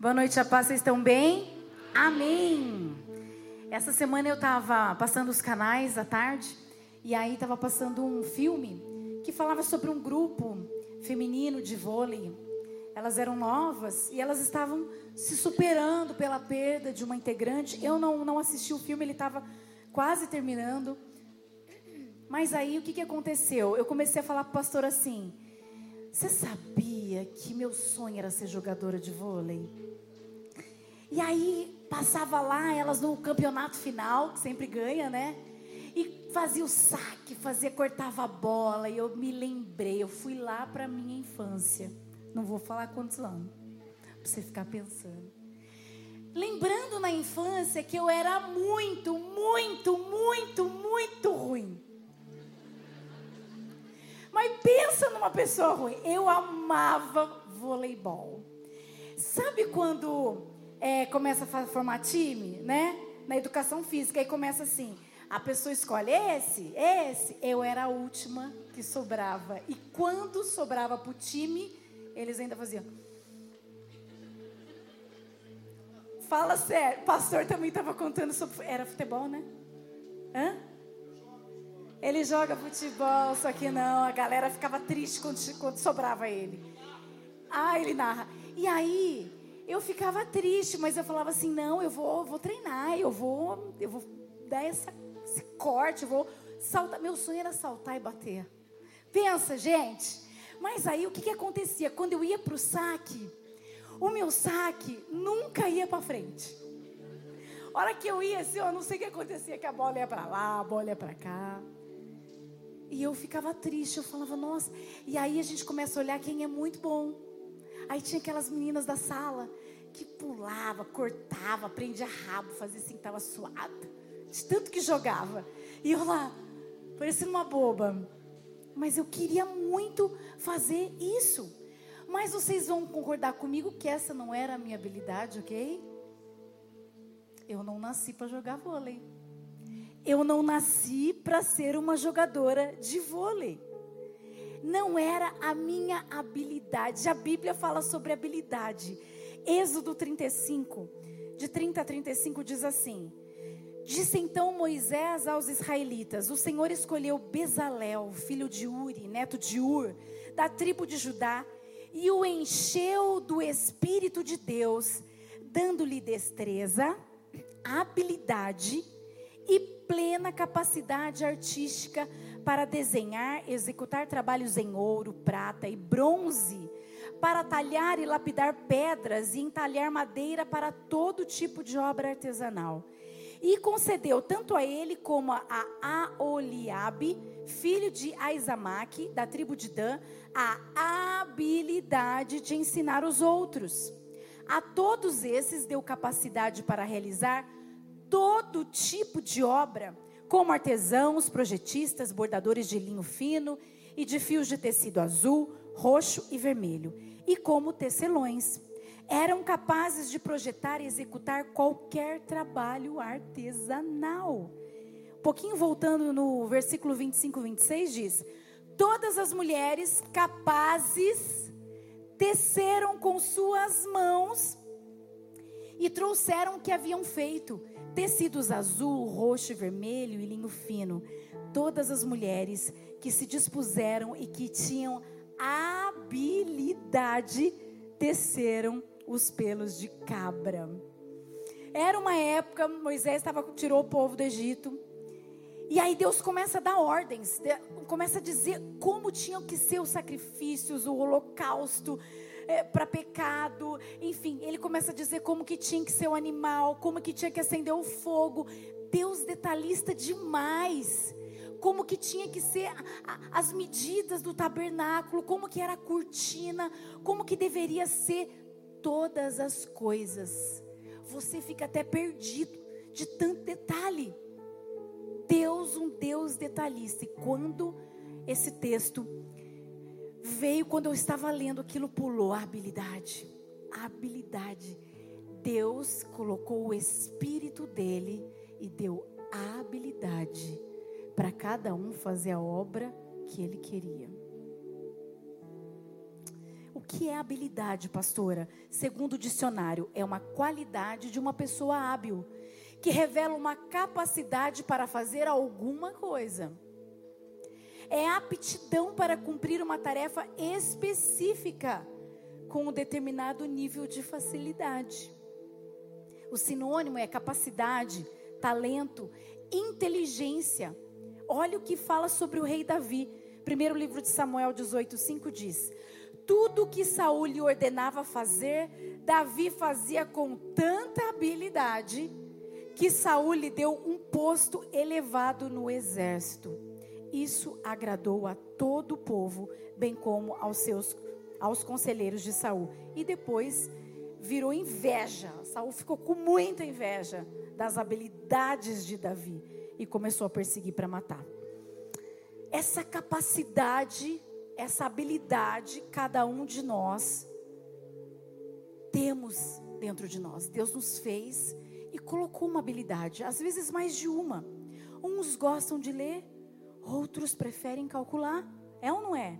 Boa noite, a paz, vocês estão bem? Amém. Essa semana eu estava passando os canais à tarde e aí estava passando um filme que falava sobre um grupo feminino de vôlei. Elas eram novas e elas estavam se superando pela perda de uma integrante. Eu não, não assisti o filme, ele estava quase terminando. Mas aí o que, que aconteceu? Eu comecei a falar para o pastor assim: Você sabia que meu sonho era ser jogadora de vôlei? E aí passava lá elas no campeonato final, que sempre ganha, né? E fazia o saque, fazia, cortava a bola. E eu me lembrei, eu fui lá para minha infância. Não vou falar quantos anos, para você ficar pensando. Lembrando na infância que eu era muito, muito, muito, muito ruim. Mas pensa numa pessoa ruim. Eu amava voleibol. Sabe quando é, começa a formar time, né? Na educação física, aí começa assim: a pessoa escolhe esse, esse. Eu era a última que sobrava. E quando sobrava para o time, eles ainda faziam. Fala sério, o pastor também estava contando sobre. Era futebol, né? Hã? Ele joga futebol, só que não, a galera ficava triste quando, quando sobrava ele. Ah, ele narra. E aí, eu ficava triste, mas eu falava assim: não, eu vou, vou treinar, eu vou, eu vou dar essa, esse corte, eu vou saltar. Meu sonho era saltar e bater. Pensa, gente. Mas aí o que, que acontecia? Quando eu ia para o saque, o meu saque nunca ia para frente. A hora que eu ia assim, eu não sei o que acontecia, que a bola ia para lá, a bola ia para cá. E eu ficava triste, eu falava, nossa. E aí a gente começa a olhar quem é muito bom. Aí tinha aquelas meninas da sala que pulava, cortava, prendia rabo, fazia assim que estava suada, de tanto que jogava. E eu lá, parecendo uma boba. Mas eu queria muito fazer isso. Mas vocês vão concordar comigo que essa não era a minha habilidade, ok? Eu não nasci para jogar vôlei. Eu não nasci para ser uma jogadora de vôlei. Não era a minha habilidade. A Bíblia fala sobre habilidade. Êxodo 35, de 30 a 35 diz assim: Disse então Moisés aos israelitas: O Senhor escolheu Bezalel, filho de Uri, neto de Ur, da tribo de Judá, e o encheu do Espírito de Deus, dando-lhe destreza, habilidade e plena capacidade artística para desenhar, executar trabalhos em ouro, prata e bronze para talhar e lapidar pedras e entalhar madeira para todo tipo de obra artesanal. E concedeu tanto a ele como a Aoliabe, filho de Aizamaque, da tribo de Dan, a habilidade de ensinar os outros. A todos esses deu capacidade para realizar todo tipo de obra, como artesãos, projetistas, bordadores de linho fino e de fios de tecido azul, roxo e vermelho, e como tecelões. Eram capazes de projetar e executar qualquer trabalho artesanal. Um pouquinho voltando no versículo 25, 26 diz: Todas as mulheres capazes teceram com suas mãos e trouxeram o que haviam feito: tecidos azul, roxo e vermelho e linho fino. Todas as mulheres que se dispuseram e que tinham habilidade teceram os pelos de cabra. Era uma época, Moisés estava, tirou o povo do Egito. E aí Deus começa a dar ordens, começa a dizer como tinham que ser os sacrifícios, o holocausto é, para pecado, enfim, ele começa a dizer como que tinha que ser o animal, como que tinha que acender o fogo. Deus detalhista demais como que tinha que ser as medidas do tabernáculo, como que era a cortina, como que deveria ser todas as coisas. Você fica até perdido de tanto detalhe. Deus, um Deus detalhista. E quando esse texto veio, quando eu estava lendo, aquilo pulou a habilidade. A habilidade. Deus colocou o espírito dele e deu a habilidade para cada um fazer a obra que ele queria. O que é habilidade, pastora? Segundo o dicionário, é uma qualidade de uma pessoa hábil, que revela uma capacidade para fazer alguma coisa. É aptidão para cumprir uma tarefa específica com um determinado nível de facilidade. O sinônimo é capacidade, talento, inteligência. Olha o que fala sobre o rei Davi. Primeiro livro de Samuel 18:5 diz: Tudo que Saul lhe ordenava fazer, Davi fazia com tanta habilidade que Saul lhe deu um posto elevado no exército. Isso agradou a todo o povo, bem como aos seus aos conselheiros de Saul. E depois virou inveja. Saul ficou com muita inveja das habilidades de Davi e começou a perseguir para matar. Essa capacidade, essa habilidade, cada um de nós temos dentro de nós. Deus nos fez e colocou uma habilidade, às vezes mais de uma. Uns gostam de ler, outros preferem calcular. É ou não é?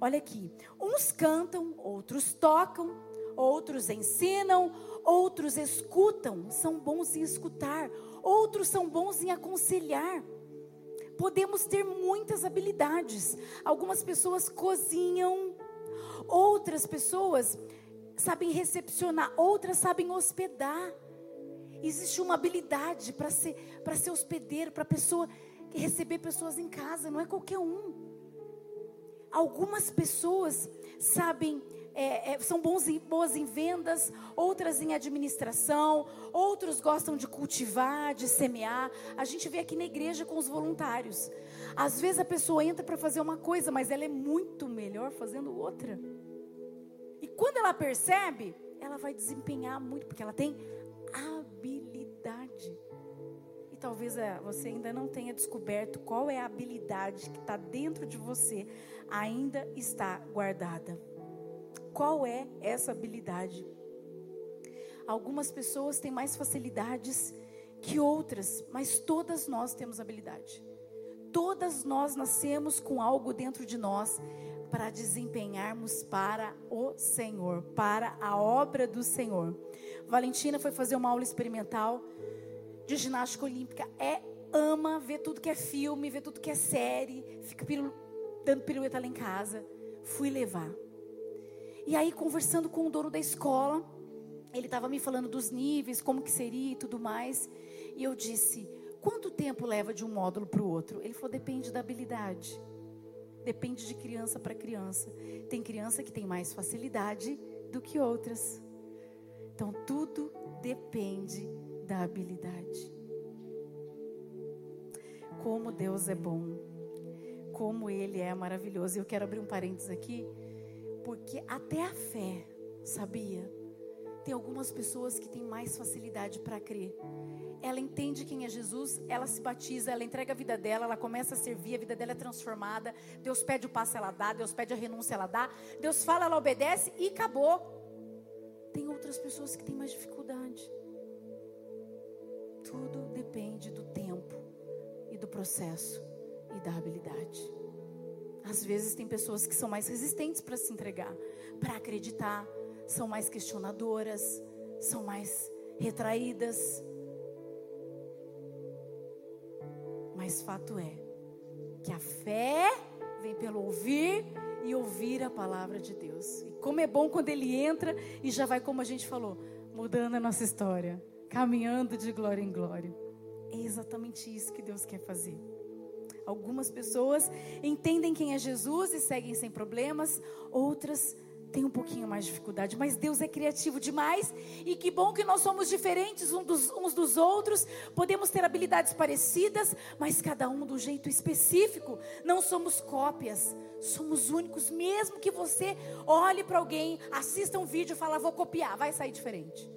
Olha aqui, uns cantam, outros tocam, outros ensinam, outros escutam, são bons em escutar, outros são bons em aconselhar. Podemos ter muitas habilidades. Algumas pessoas cozinham, outras pessoas sabem recepcionar, outras sabem hospedar. Existe uma habilidade para ser, para ser hospedeiro, para pessoa receber pessoas em casa, não é qualquer um. Algumas pessoas sabem é, é, são bons em, boas em vendas, outras em administração, outros gostam de cultivar, de semear. A gente vê aqui na igreja com os voluntários. Às vezes a pessoa entra para fazer uma coisa, mas ela é muito melhor fazendo outra. E quando ela percebe, ela vai desempenhar muito, porque ela tem habilidade. Talvez é, você ainda não tenha descoberto qual é a habilidade que está dentro de você, ainda está guardada. Qual é essa habilidade? Algumas pessoas têm mais facilidades que outras, mas todas nós temos habilidade. Todas nós nascemos com algo dentro de nós para desempenharmos para o Senhor, para a obra do Senhor. Valentina foi fazer uma aula experimental de ginástica olímpica. É ama ver tudo que é filme, ver tudo que é série, fica piru, dando pirueta lá em casa. Fui levar. E aí, conversando com o dono da escola, ele estava me falando dos níveis, como que seria e tudo mais. E eu disse: quanto tempo leva de um módulo para o outro? Ele falou: depende da habilidade. Depende de criança para criança. Tem criança que tem mais facilidade do que outras. Então, tudo depende da habilidade. Como Deus é bom. Como Ele é maravilhoso. Eu quero abrir um parênteses aqui porque até a fé, sabia? Tem algumas pessoas que têm mais facilidade para crer. Ela entende quem é Jesus, ela se batiza, ela entrega a vida dela, ela começa a servir, a vida dela é transformada. Deus pede o passo, ela dá, Deus pede a renúncia, ela dá. Deus fala, ela obedece e acabou. Tem outras pessoas que têm mais dificuldade. Tudo depende do tempo e do processo e da habilidade. Às vezes tem pessoas que são mais resistentes para se entregar, para acreditar, são mais questionadoras, são mais retraídas. Mas fato é que a fé vem pelo ouvir e ouvir a palavra de Deus. E como é bom quando ele entra e já vai, como a gente falou, mudando a nossa história, caminhando de glória em glória. É exatamente isso que Deus quer fazer. Algumas pessoas entendem quem é Jesus e seguem sem problemas, outras têm um pouquinho mais de dificuldade, mas Deus é criativo demais e que bom que nós somos diferentes uns dos, outros, podemos ter habilidades parecidas, mas cada um do jeito específico, não somos cópias, somos únicos, mesmo que você olhe para alguém, assista um vídeo e fale, vou copiar, vai sair diferente,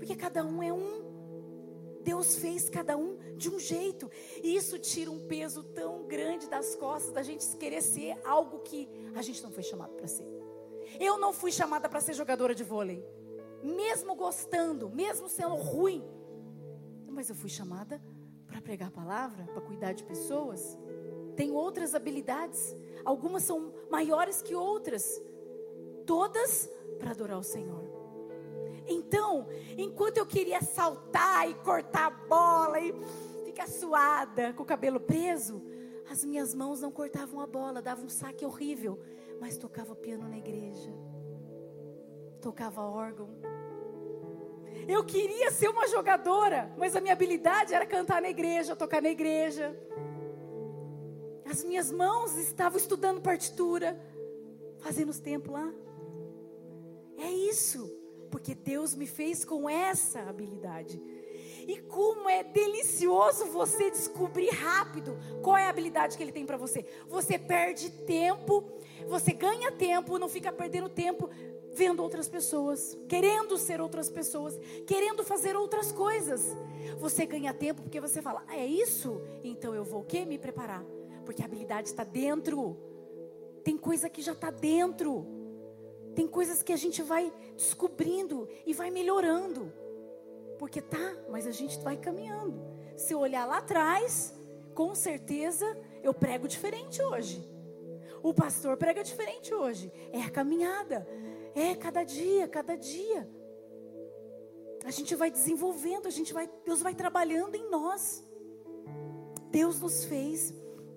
porque cada um é um. Deus fez cada um de um jeito. E isso tira um peso tão grande das costas da gente querer ser algo que a gente não foi chamado para ser. Eu não fui chamada para ser jogadora de vôlei. Mesmo gostando, mesmo sendo ruim. Mas eu fui chamada para pregar a palavra, para cuidar de pessoas. Tenho outras habilidades. Algumas são maiores que outras. todas para adorar o Senhor. Então, enquanto eu queria saltar e cortar a bola e ficar suada com o cabelo preso, as minhas mãos não cortavam a bola, dava um saque horrível, mas tocava piano na igreja, tocava órgão. Eu queria ser uma jogadora, mas a minha habilidade era cantar na igreja, tocar na igreja. As minhas mãos estavam estudando partitura, fazendo os tempos lá. É isso, porque Deus me fez com essa habilidade. E como é delicioso você descobrir rápido qual é a habilidade que ele tem para você. Você perde tempo, você ganha tempo, não fica perdendo tempo vendo outras pessoas, querendo ser outras pessoas, querendo fazer outras coisas. Você ganha tempo porque você fala: ah, "É isso? Então eu vou o quê? Me preparar". Porque a habilidade está dentro. Tem coisa que já está dentro. Tem coisas que a gente vai descobrindo e vai melhorando. Porque tá, mas a gente vai caminhando. Se eu olhar lá atrás, com certeza eu prego diferente hoje. O pastor prega diferente hoje. É a caminhada. É cada dia, cada dia. A gente vai desenvolvendo, a gente vai, Deus vai trabalhando em nós. Deus nos fez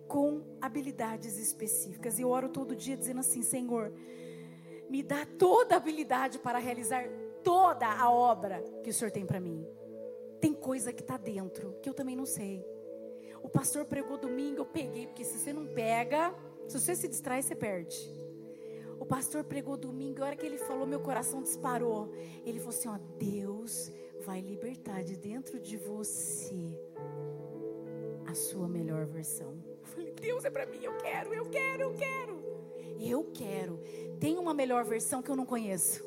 com habilidades específicas. E eu oro todo dia dizendo assim: Senhor, me dá toda a habilidade para realizar toda a obra que o Senhor tem para mim. Tem coisa que está dentro que eu também não sei. O pastor pregou domingo, eu peguei, porque se você não pega, se você se distrai, você perde. O pastor pregou domingo, a hora que ele falou, meu coração disparou. Ele falou assim: ó, Deus vai libertar de dentro de você a sua melhor versão. Eu falei, Deus é para mim, eu quero, eu quero, eu quero. Eu quero. Tem uma melhor versão que eu não conheço.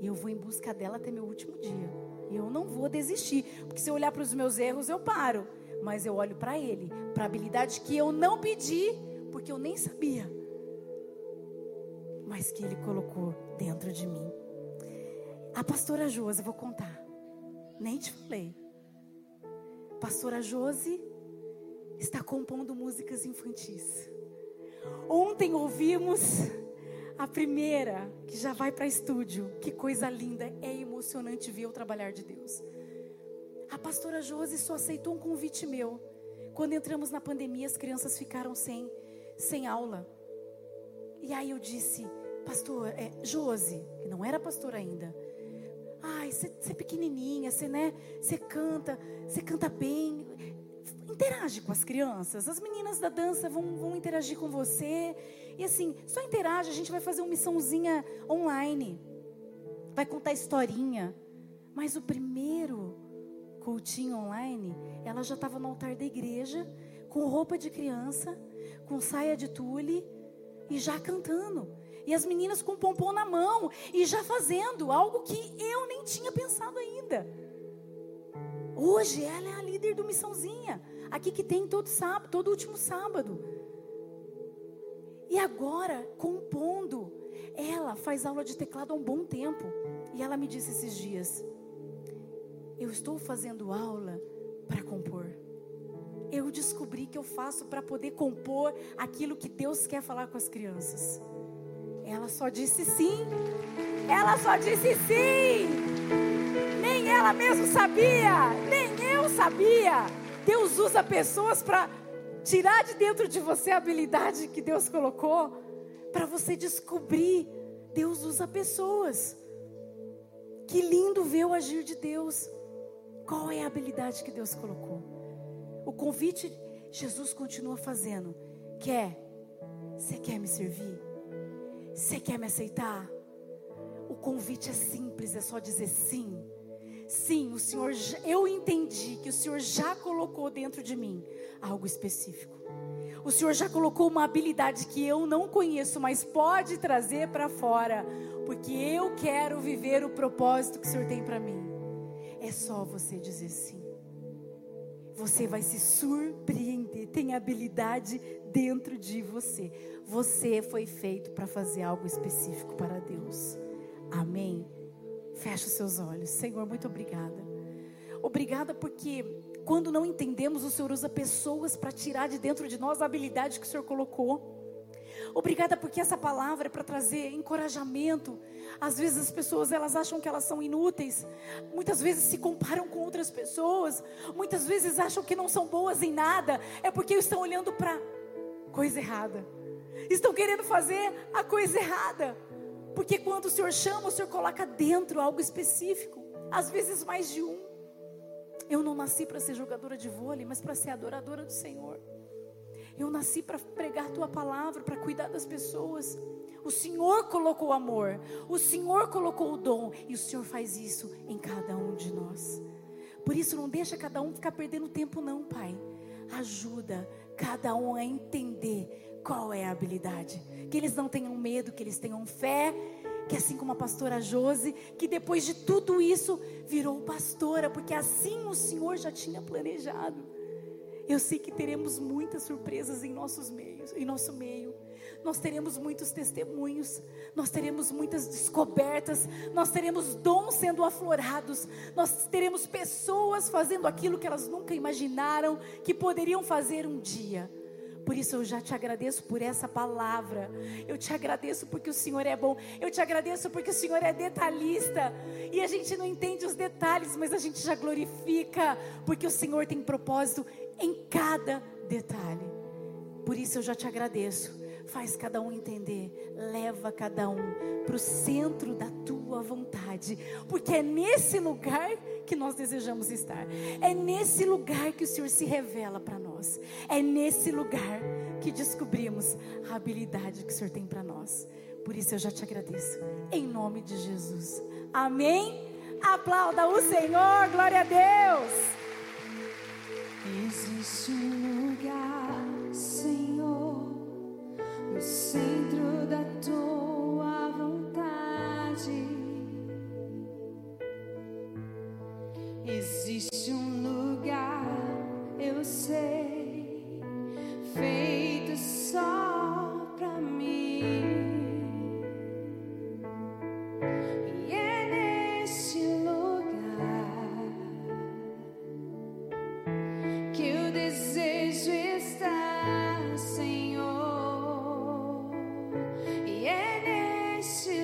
E eu vou em busca dela até meu último dia. Eu não vou desistir, porque se eu olhar para os meus erros, eu paro. Mas eu olho para Ele, para a habilidade que eu não pedi, porque eu nem sabia, mas que Ele colocou dentro de mim. A pastora Josi, vou contar, nem te falei. Pastora Josi está compondo músicas infantis. Ontem ouvimos a primeira que já vai para estúdio. Que coisa linda, é emocionante ver o trabalhar de Deus. A pastora Josi só aceitou um convite meu. Quando entramos na pandemia, as crianças ficaram sem, sem aula. E aí eu disse, pastor, é, Josi, que não era pastor ainda. Ai, você é pequenininha, você né, canta, você canta bem interage com as crianças. As meninas da dança vão, vão interagir com você. E assim, só interage, a gente vai fazer uma missãozinha online. Vai contar historinha. Mas o primeiro cultinho online, ela já estava no altar da igreja, com roupa de criança, com saia de tule e já cantando. E as meninas com pompom na mão e já fazendo algo que eu nem tinha pensado ainda. Hoje ela é a líder do Missãozinha. Aqui que tem todo sábado, todo último sábado. E agora, compondo, ela faz aula de teclado há um bom tempo. E ela me disse esses dias: Eu estou fazendo aula para compor. Eu descobri que eu faço para poder compor aquilo que Deus quer falar com as crianças. Ela só disse sim. Ela só disse sim. Nem ela mesma sabia, nem eu sabia. Deus usa pessoas para tirar de dentro de você a habilidade que Deus colocou, para você descobrir. Deus usa pessoas. Que lindo ver o agir de Deus. Qual é a habilidade que Deus colocou? O convite Jesus continua fazendo. Quer? Você quer me servir? Você quer me aceitar? O convite é simples, é só dizer sim. Sim, o Senhor, eu entendi que o Senhor já colocou dentro de mim algo específico. O Senhor já colocou uma habilidade que eu não conheço, mas pode trazer para fora, porque eu quero viver o propósito que o Senhor tem para mim. É só você dizer sim. Você vai se surpreender. Tem habilidade dentro de você. Você foi feito para fazer algo específico para Deus. Amém. Feche os seus olhos. Senhor, muito obrigada. Obrigada porque quando não entendemos, o Senhor usa pessoas para tirar de dentro de nós a habilidade que o Senhor colocou. Obrigada porque essa palavra é para trazer encorajamento. Às vezes as pessoas elas acham que elas são inúteis. Muitas vezes se comparam com outras pessoas. Muitas vezes acham que não são boas em nada. É porque estão olhando para coisa errada. Estão querendo fazer a coisa errada. Porque quando o Senhor chama, o Senhor coloca dentro algo específico. Às vezes mais de um. Eu não nasci para ser jogadora de vôlei, mas para ser adoradora do Senhor. Eu nasci para pregar tua palavra, para cuidar das pessoas. O Senhor colocou o amor, o Senhor colocou o dom, e o Senhor faz isso em cada um de nós. Por isso, não deixa cada um ficar perdendo tempo, não, Pai. Ajuda cada um a entender qual é a habilidade. Que eles não tenham medo, que eles tenham fé. Que assim como a pastora Jose, que depois de tudo isso virou pastora, porque assim o Senhor já tinha planejado. Eu sei que teremos muitas surpresas em nossos meios, em nosso meio. Nós teremos muitos testemunhos, nós teremos muitas descobertas, nós teremos dons sendo aflorados, nós teremos pessoas fazendo aquilo que elas nunca imaginaram que poderiam fazer um dia. Por isso eu já te agradeço por essa palavra. Eu te agradeço porque o Senhor é bom. Eu te agradeço porque o Senhor é detalhista. E a gente não entende os detalhes, mas a gente já glorifica, porque o Senhor tem propósito em cada detalhe. Por isso eu já te agradeço. Faz cada um entender, leva cada um para o centro da tua vontade, porque é nesse lugar que nós desejamos estar, é nesse lugar que o Senhor se revela para nós, é nesse lugar que descobrimos a habilidade que o Senhor tem para nós. Por isso eu já te agradeço, em nome de Jesus. Amém? Aplauda o Senhor, glória a Deus. Existe um lugar, see.